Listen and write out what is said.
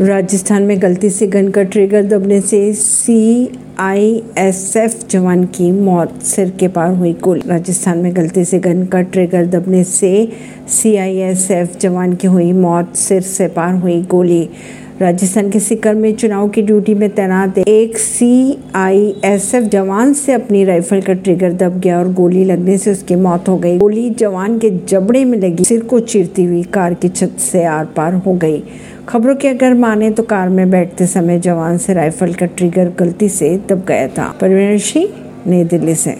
राजस्थान में गलती से गन का ट्रिगर दबने से सी आई एस एफ़ जवान की मौत, सिर के पार हुई गोली। राजस्थान में गलती से गन का ट्रिगर दबने से सी आई एस एफ़ जवान की हुई मौत, सिर से पार हुई गोली। राजस्थान के सिकर में चुनाव की ड्यूटी में तैनात एक सीआईएसएफ जवान से अपनी राइफल का ट्रिगर दब गया और गोली लगने से उसकी मौत हो गई। गोली जवान के जबड़े में लगी, सिर को चीरती हुई कार की छत से आर पार हो गई। खबरों की अगर माने तो कार में बैठते समय जवान से राइफल का ट्रिगर गलती से दब गया था। परवीन सिंह, नई दिल्ली से।